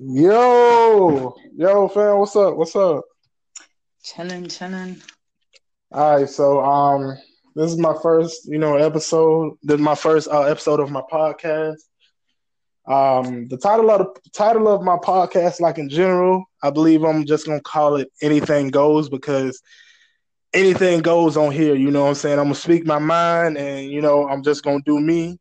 Yo, yo, fam, what's up? What's up? Chilling, chilling. All right, so um, this is my first, you know, episode. This is my first uh, episode of my podcast. Um, the title of the title of my podcast, like in general, I believe I'm just gonna call it "Anything Goes" because anything goes on here. You know what I'm saying? I'm gonna speak my mind, and you know, I'm just gonna do me.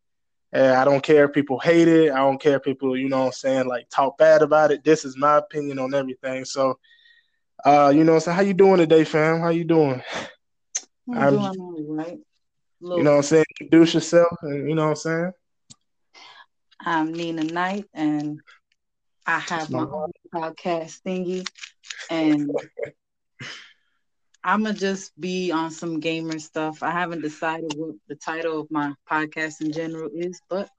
And I don't care if people hate it. I don't care if people, you know what I'm saying, like talk bad about it. This is my opinion on everything. So, uh, you know, so how you doing today, fam? How you doing? I'm, I'm- doing all right. Look, You know what I'm saying? Introduce yourself, and you know what I'm saying. I'm Nina Knight, and I have my own podcast thingy, and I'm gonna just be on some gamer stuff. I haven't decided what the title of my podcast in general is, but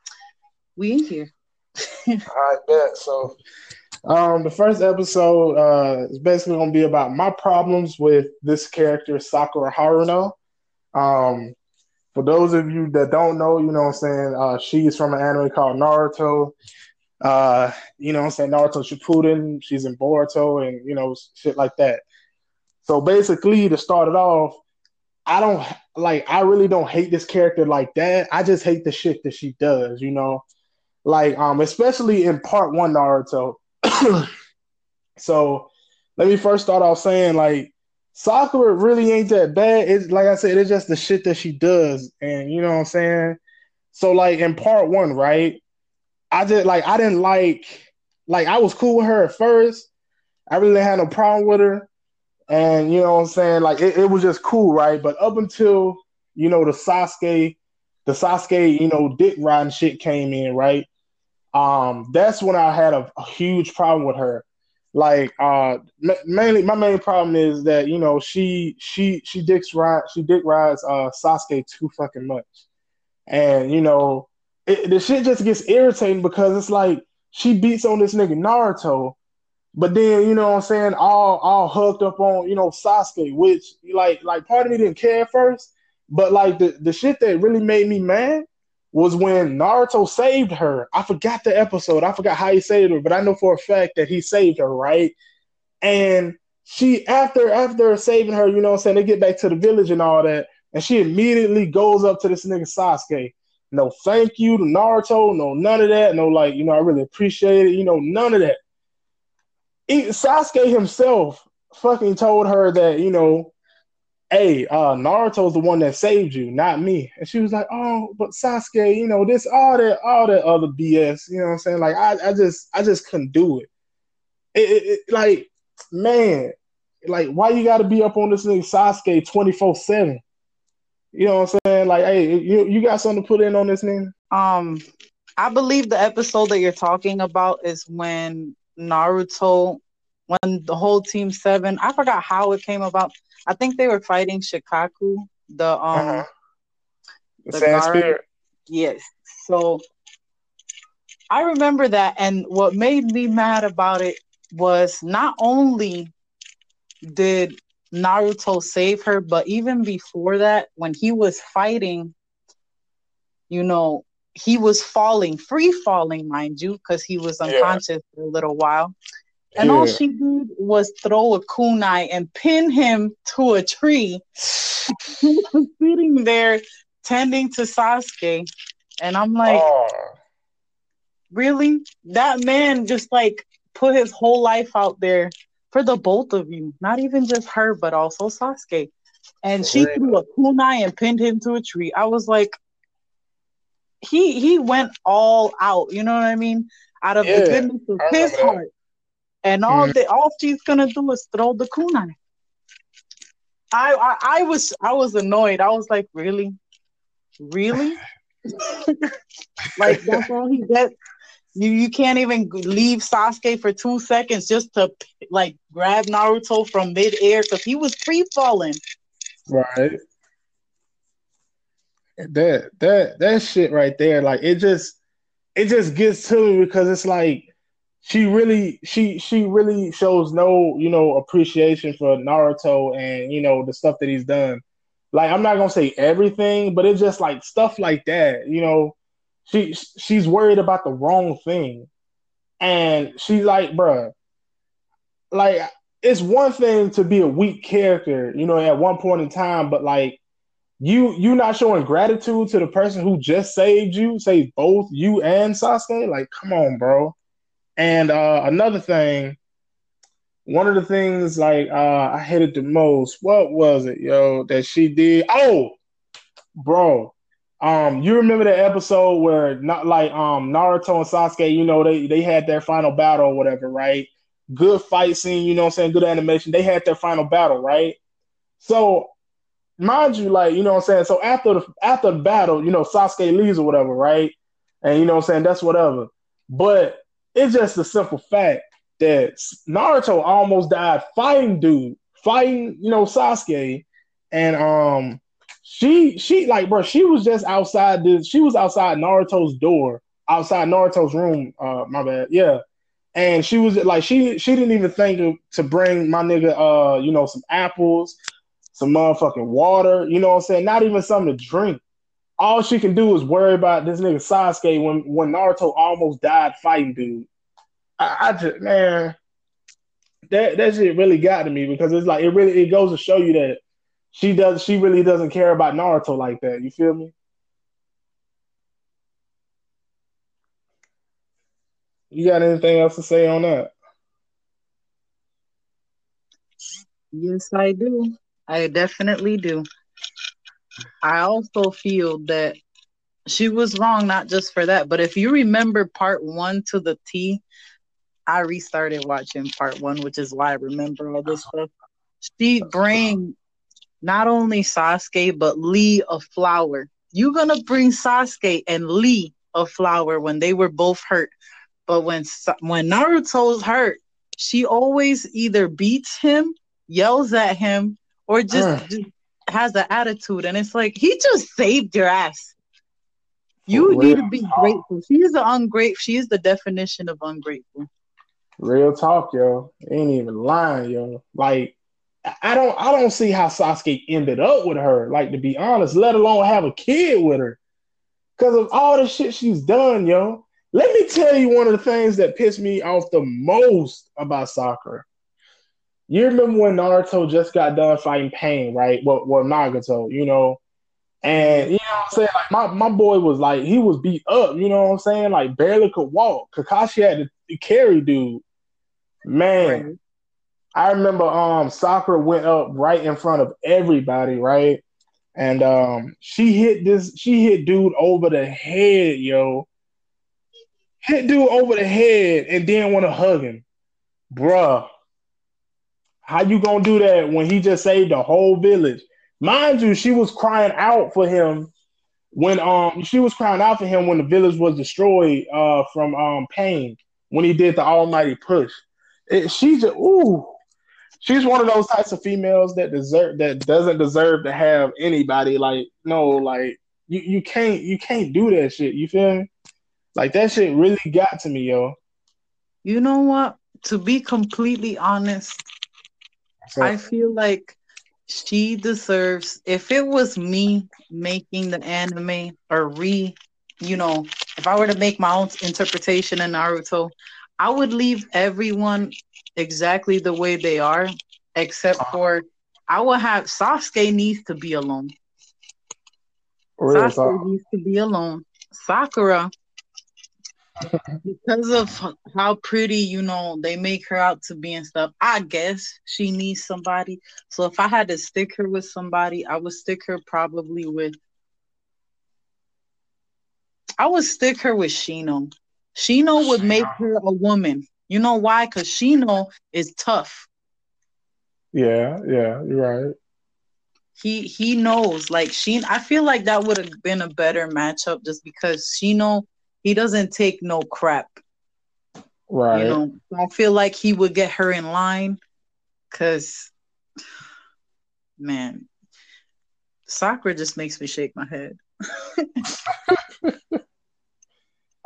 we in here. I bet. So, um, the first episode uh, is basically going to be about my problems with this character, Sakura Haruno. Um, for those of you that don't know, you know what I'm saying, uh, she's from an anime called Naruto. Uh, you know what I'm saying, Naruto Shippuden. She's in Boruto and, you know, shit like that. So basically, to start it off, I don't like, I really don't hate this character like that. I just hate the shit that she does, you know? like um especially in part one Naruto. so let me first start off saying like Sakura really ain't that bad. It's like I said, it's just the shit that she does, and you know what I'm saying. So like in part one, right? I just like I didn't like like I was cool with her at first. I really have no problem with her, and you know what I'm saying. Like it, it was just cool, right? But up until you know the Sasuke, the Sasuke, you know, dick riding shit came in, right? um, that's when I had a, a huge problem with her. Like, uh, ma- mainly, my main problem is that you know she she she dicks ride she dick rides uh Sasuke too fucking much, and you know it, the shit just gets irritating because it's like she beats on this nigga Naruto, but then you know what I'm saying all all hooked up on you know Sasuke, which like like part of me didn't care at first, but like the the shit that really made me mad was when Naruto saved her. I forgot the episode. I forgot how he saved her, but I know for a fact that he saved her, right? And she after after saving her, you know what I'm saying, they get back to the village and all that, and she immediately goes up to this nigga Sasuke. No thank you to Naruto, no none of that, no like, you know, I really appreciate it, you know, none of that. He- Sasuke himself fucking told her that, you know, hey, uh, Naruto's the one that saved you, not me. And she was like, oh, but Sasuke, you know, this, all that, all that other BS, you know what I'm saying? Like, I, I just, I just couldn't do it. It, it, it like, man, like, why you got to be up on this nigga Sasuke 24 seven? You know what I'm saying? Like, hey, you, you got something to put in on this nigga? Um, I believe the episode that you're talking about is when Naruto, when the whole Team Seven, I forgot how it came about. I think they were fighting Shukaku, the um, Uh-huh. The Sand guard. Spirit. yes. So I remember that, and what made me mad about it was not only did Naruto save her, but even before that, when he was fighting, you know, he was falling, free falling, mind you, because he was Yeah. unconscious for a little while. And all she did was throw a kunai and pin him to a tree. He was sitting there tending to Sasuke. And I'm like, Oh, really? That man just like put his whole life out there for the both of you, not even just her, but also Sasuke. And she threw a kunai and pinned him to a tree. I was like, he he went all out. You know what I mean? Out of Yeah, the goodness of his that. heart, and all Mhm. the all she's gonna do is throw the kunai. I, I I was I was annoyed. I was like, really, really, like that's all he gets. You you can't even leave Sasuke for two seconds just to like grab Naruto from midair because he was free falling. Right. That that that shit right there, like it just it just gets to me because it's like she really she she really shows no, you know, appreciation for Naruto and you know the stuff that he's done. Like I'm not gonna say everything, but it's just like stuff like that, you know. She she's worried about the wrong thing. And she's like, bruh, like it's one thing to be a weak character, you know, at one point in time, but like you you not showing gratitude to the person who just saved you, saved both you and Sasuke. Like, come on, bro. And uh another thing, one of the things like uh I hated the most, what was it, yo, that she did? Oh, bro. Um, you remember the episode where not like um Naruto and Sasuke, you know, they they had their final battle or whatever, right? Good fight scene, you know I'm saying? Good animation. They had their final battle, right? So mind you, like, you know what I'm saying? So after the after the battle, you know, Sasuke leaves or whatever, right? And you know I'm saying, that's whatever. But it's just a simple fact that Naruto almost died fighting dude, fighting, you know, Sasuke. And um she she like bro, she was just outside this, she was outside Naruto's door, outside Naruto's room. Uh my bad, yeah. And she was like she she didn't even think to bring my nigga uh, you know, some apples, some motherfucking water, you know what I'm saying? Not even something to drink. All she can do is worry about this nigga Sasuke when when Naruto almost died fighting dude. I, I just man, that that shit really got to me because it's like it really it goes to show you that she does she really doesn't care about Naruto like that. You feel me? You got anything else to say on that? Yes, I do. I definitely do. I also feel that she was wrong, not just for that, but if you remember part one to the T, I restarted watching part one, which is why I remember all this stuff. She bring not only Sasuke but Lee a flower. You're gonna bring Sasuke and Lee a flower when they were both hurt, but when when Naruto's hurt, she always either beats him, yells at him, or just, uh. just has an attitude, and it's like he just saved your ass. You need to be grateful. She is the ungrateful. She is the definition of ungrateful. Real talk, yo. Ain't even lying, yo. Like, I don't I don't see how Sasuke ended up with her, like to be honest, let alone have a kid with her. Cause of all the shit she's done, yo. Let me tell you one of the things that pissed me off the most about Sakura. You remember when Naruto just got done fighting Pain, right? Well, well Nagato, you know. And you know what I'm saying? Like my, my boy was like, he was beat up, you know what I'm saying? Like barely could walk. Kakashi had to carry dude. Man, right. I remember um Sakura went up right in front of everybody, right? And um she hit this, she hit dude over the head, yo. Hit dude over the head and then want to hug him. Bruh. How you gonna do that when he just saved the whole village? Mind you, she was crying out for him when um she was crying out for him when the village was destroyed uh from um pain when he did the almighty push. It, she just ooh, she's one of those types of females that deserve that doesn't deserve to have anybody. Like no, like you you can't you can't do that shit. You feel me? Like that shit really got to me, yo. You know what? To be completely honest, so, I feel like she deserves if it was me making the anime or re you know if i were to make my own interpretation in naruto I would leave everyone exactly the way they are, except uh-huh. for I would have Sasuke needs to be alone. Real Sasuke talk. needs to be alone. Sakura, because of how pretty you know they make her out to be and stuff, I guess she needs somebody. So if I had to stick her with somebody, I would stick her probably with. I would stick her with Shino. Shino would make her a woman. You know why? Because Shino is tough. Yeah, yeah, you're right. He he knows. Like she, I feel like that would have been a better matchup just because Shino he doesn't take no crap. Right. You know, I feel like he would get her in line because man, Sakura just makes me shake my head.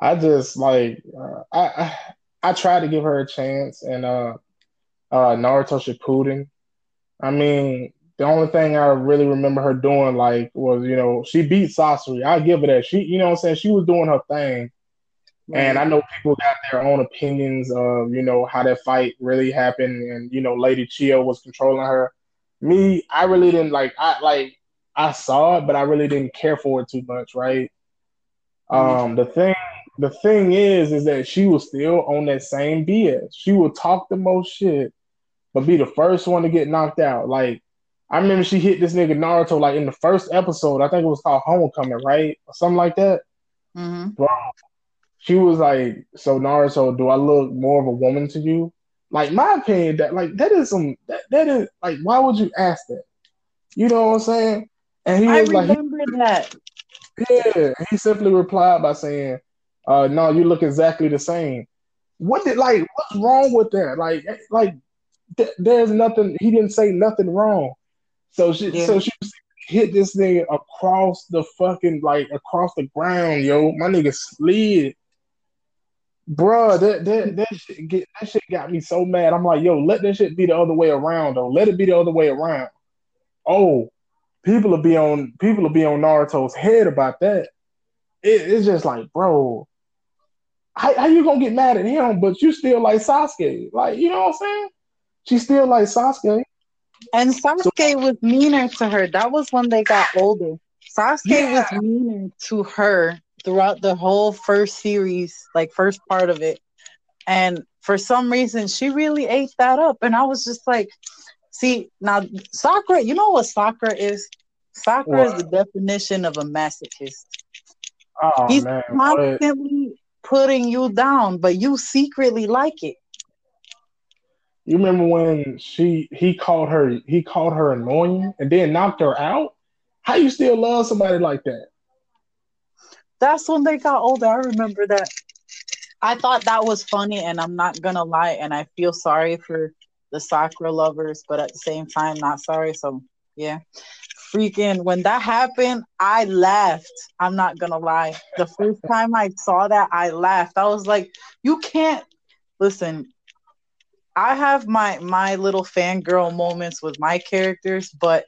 I just like uh, I, I I tried to give her a chance, and uh, uh, Naruto Shippuden. I mean, the only thing I really remember her doing like was you know she beat Sasori. I give her that. She you know what I'm saying she was doing her thing, And I know people got their own opinions of, you know, how that fight really happened and, you know, Lady Chiyo was controlling her. Me, I really didn't like I like I saw it, but I really didn't care for it too much, right? Mm-hmm. Um the thing the thing is is that she was still on that same BS. She would talk the most shit, but be the first one to get knocked out. Like I remember she hit this nigga Naruto like in the first episode. I think it was called Homecoming, right? Or something like that. Mm-hmm. Bro, she was like, "So Naruto, do I look more of a woman to you?" Like my opinion, that like that is some that, that is like, why would you ask that? You know what I'm saying? And he was I remember like, that. Yeah, he simply replied by saying, uh, "No, you look exactly the same." What did like? What's wrong with that? Like, like th- there's nothing. He didn't say nothing wrong. So she, yeah. so she hit this nigga across the fucking like across the ground, yo. My nigga slid Bruh, that that that shit get that shit got me so mad. I'm like, yo, let that shit be the other way around though. Let it be the other way around. Oh, people will be on people will be on Naruto's head about that. It, it's just like, bro, how, how you gonna get mad at him, but you still like Sasuke? Like, you know what I'm saying? She still like Sasuke. And Sasuke so, was meaner to her. That was when they got older. Sasuke yeah. was meaner to her throughout the whole first series, like first part of it. And for some reason, she really ate that up. And I was just like, see, now Sakura, you know what Sakura is? Sakura what? is the definition of a masochist. Oh, He's man, constantly what? putting you down, but you secretly like it. You remember when she he called her he called her annoying and then knocked her out? How you still love somebody like that? That's when they got older. I remember that. I thought that was funny, and I'm not gonna lie, and I feel sorry for the Sakura lovers, but at the same time, not sorry. So yeah, freaking when that happened, I laughed. I'm not gonna lie. The first time I saw that, I laughed. I was like, you can't listen. I have my my little fangirl moments with my characters, but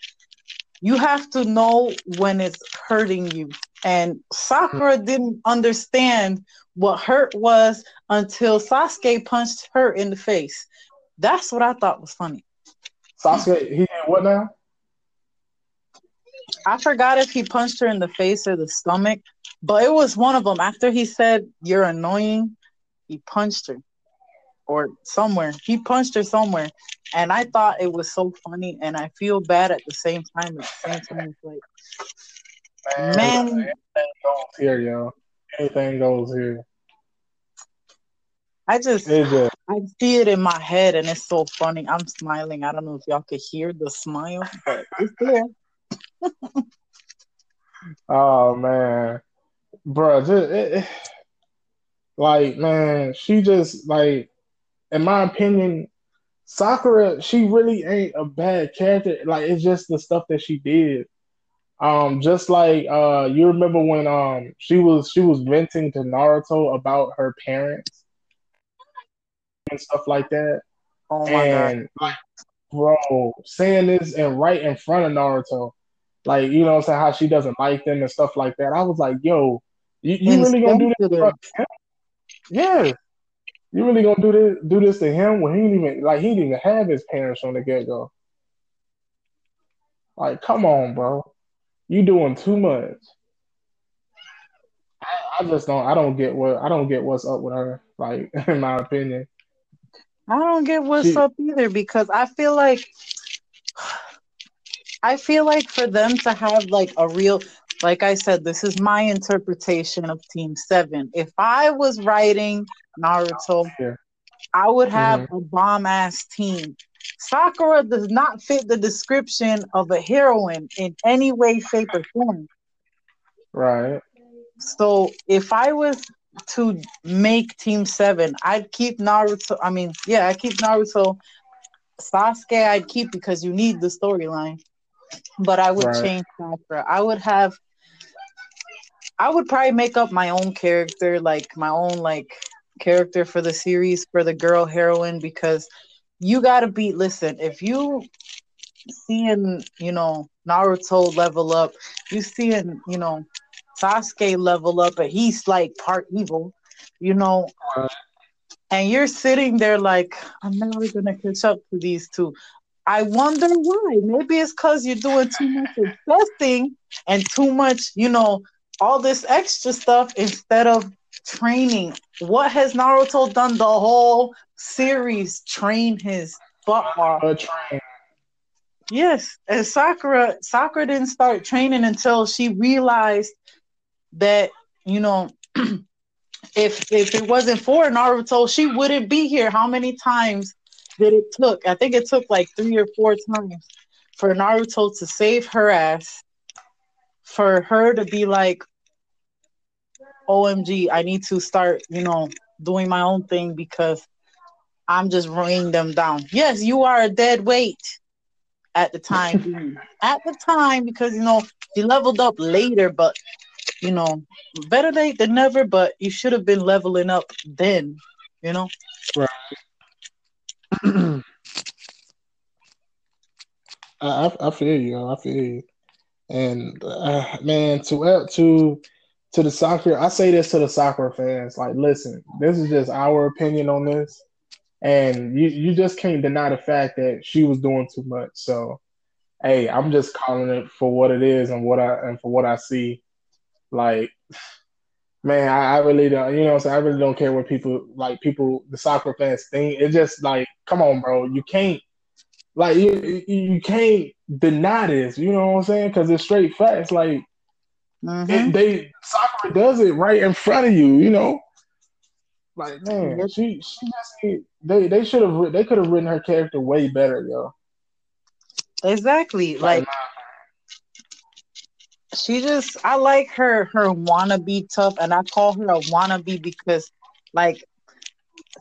you have to know when it's hurting you. And Sakura mm-hmm. didn't understand what hurt was until Sasuke punched her in the face. That's what I thought was funny. Sasuke, he did what now? I forgot if he punched her in the face or the stomach, but it was one of them. After he said, You're annoying, he punched her or somewhere. He punched her somewhere. And I thought it was so funny, and I feel bad at the same time. At the same time, it's like, man, man anything goes here, yo. Anything goes here. I just, just, I see it in my head, and it's so funny. I'm smiling. I don't know if y'all could hear the smile, but it's there. oh man, bro, just, it, it, like man, she just like, in my opinion, Sakura, she really ain't a bad character. Like it's just the stuff that she did. Um, just like uh, you remember when um she was she was venting to Naruto about her parents and stuff like that. Oh my and, god! Like, bro, saying this and right in front of Naruto, like you know, I'm saying how she doesn't like them and stuff like that. I was like, yo, you, you really gonna do this? Yeah, you really gonna do this do this to him when he didn't even like he didn't even have his parents from the get go? Like, come on, bro. You doing too much. I, I, just don't I don't get what I don't get what's up with her, like in my opinion. I don't get what's she, up either because I feel like I feel like for them to have like a real like I said, this is my interpretation of Team Seven. If I was writing Naruto, yeah. I would have mm-hmm. a bomb ass team. Sakura does not fit the description of a heroine in any way, shape, or form. Right. So if I was to make Team Seven, I'd keep Naruto. I mean, yeah, I keep Naruto. Sasuke, I'd keep because you need the storyline. But I would right. change Sakura. I would have I would probably make up my own character, like my own like character for the series for the girl heroine because you gotta be listen, if you seeing, you know, Naruto level up, you seeing, you know, Sasuke level up and he's like part evil, you know, and you're sitting there like, I'm never gonna catch up to these two. I wonder why. Maybe it's because you're doing too much testing and too much, you know, all this extra stuff instead of training. What has Naruto done the whole series? Train his butt off. Yes, and Sakura Sakura didn't start training until she realized that you know if if it wasn't for Naruto, she wouldn't be here. How many times did it took? I think it took like three or four times for Naruto to save her ass, for her to be like, OMG, I need to start, you know, doing my own thing because I'm just weighing them down. Yes, you are a dead weight at the time. at the time, because you know, she leveled up later, but you know, better late than never, but you should have been leveling up then, you know? Right. I, I feel you. I feel you. And uh, man, to uh, to to the Sakura, I say this to the Sakura fans: like, listen, this is just our opinion on this, and you you just can't deny the fact that she was doing too much. So, hey, I'm just calling it for what it is and what I and for what I see. Like, man, I, I really don't. You know, saying I really don't care what people like. People, the Sakura fans think. It's just like, come on, bro, you can't. Like you, you can't deny this. You know what I'm saying? Because it's straight facts. Like Mm-hmm. It, they Sakura does it right in front of you, you know. Like man, she she just they they should have they could have written her character way better, yo. Exactly, like, like she just I like her her wannabe tough, and I call her a wannabe because like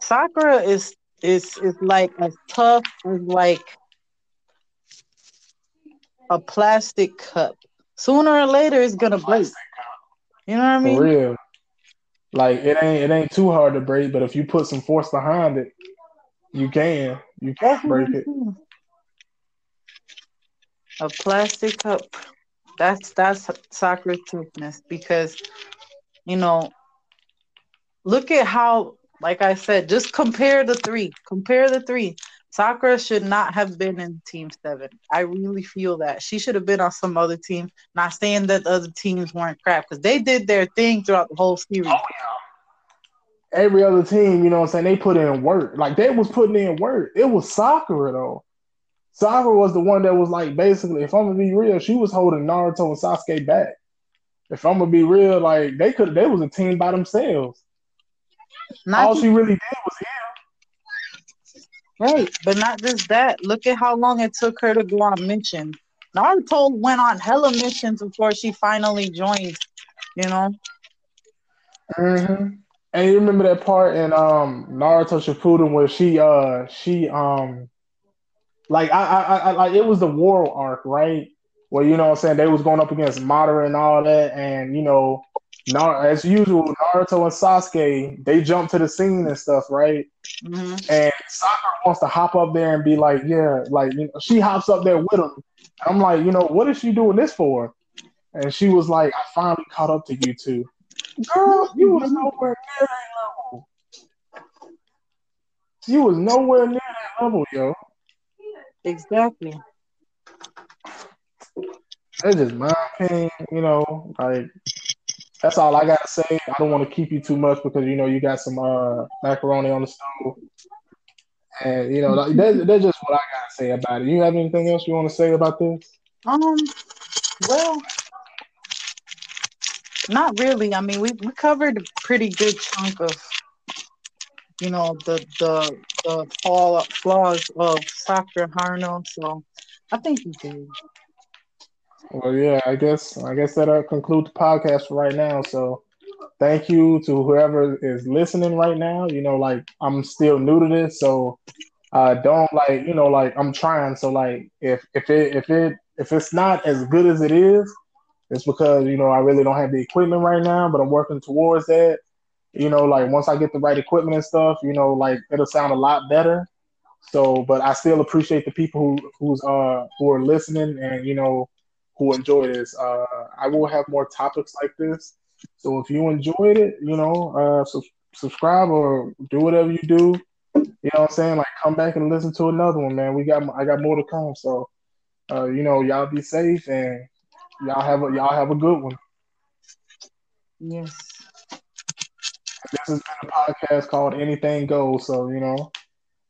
Sakura is is is like as tough as like a plastic cup sooner or later it's gonna break. You know what I mean? For real. Like it ain't it ain't too hard to break, but if you put some force behind it, you can. You can break it. A plastic cup. That's that's Sakura toughness because you know look at how like I said, just compare the three. Compare the three. Sakura should not have been in Team Seven. I really feel that she should have been on some other team. Not saying that the other teams weren't crap because they did their thing throughout the whole series. Oh, yeah. Every other team, you know what I'm saying, they put in work. Like they was putting in work. It was Sakura though. Sakura was the one that was like basically, if I'm gonna be real, she was holding Naruto and Sasuke back. If I'm gonna be real, like they could, they was a team by themselves. Not All she really did was Right, but not just that. Look at how long it took her to go on missions. Naruto went on hella missions before she finally joined. You know. Mm-hmm. And you remember that part in um Naruto Shippuden where she uh she um like I I, I like it was the war arc right where you know what I'm saying they was going up against Madara and all that and you know as usual, Naruto and Sasuke, they jump to the scene and stuff, right? Mm-hmm. And Sakura wants to hop up there and be like, yeah, like you know, she hops up there with him. I'm like, you know, what is she doing this for? And she was like, I finally caught up to you two. Girl, you was nowhere near that level. You was nowhere near that level, yo. Exactly. That's just my opinion, you know, like that's all I gotta say. I don't want to keep you too much because you know you got some uh, macaroni on the stove, and you know that, that's just what I gotta say about it. You have anything else you want to say about this? Um, well, not really. I mean, we we covered a pretty good chunk of you know the the the fall flaws of Sakura Haruno, so I think you did. Well, yeah, I guess I guess that'll conclude the podcast for right now. So, thank you to whoever is listening right now. You know, like I'm still new to this, so uh, don't like you know like I'm trying. So like if if it if it if it's not as good as it is, it's because you know I really don't have the equipment right now, but I'm working towards that. You know, like once I get the right equipment and stuff, you know, like it'll sound a lot better. So, but I still appreciate the people who who's uh who are listening and you know who enjoy this. Uh, I will have more topics like this. So if you enjoyed it, you know, uh, so subscribe or do whatever you do. You know what I'm saying? Like come back and listen to another one, man. We got I got more to come. So uh, you know, y'all be safe and y'all have a y'all have a good one. Yes. This has been a podcast called Anything Goes. So, you know,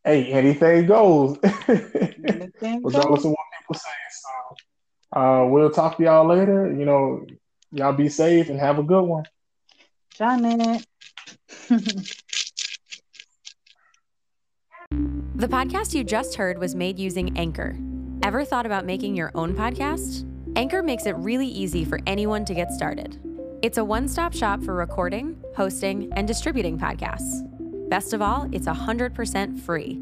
hey, anything goes. anything Regardless goes. of what people say. So uh, we'll talk to y'all later. You know, y'all be safe and have a good one. Janet. the podcast you just heard was made using Anchor. Ever thought about making your own podcast? Anchor makes it really easy for anyone to get started. It's a one stop shop for recording, hosting, and distributing podcasts. Best of all, it's 100% free.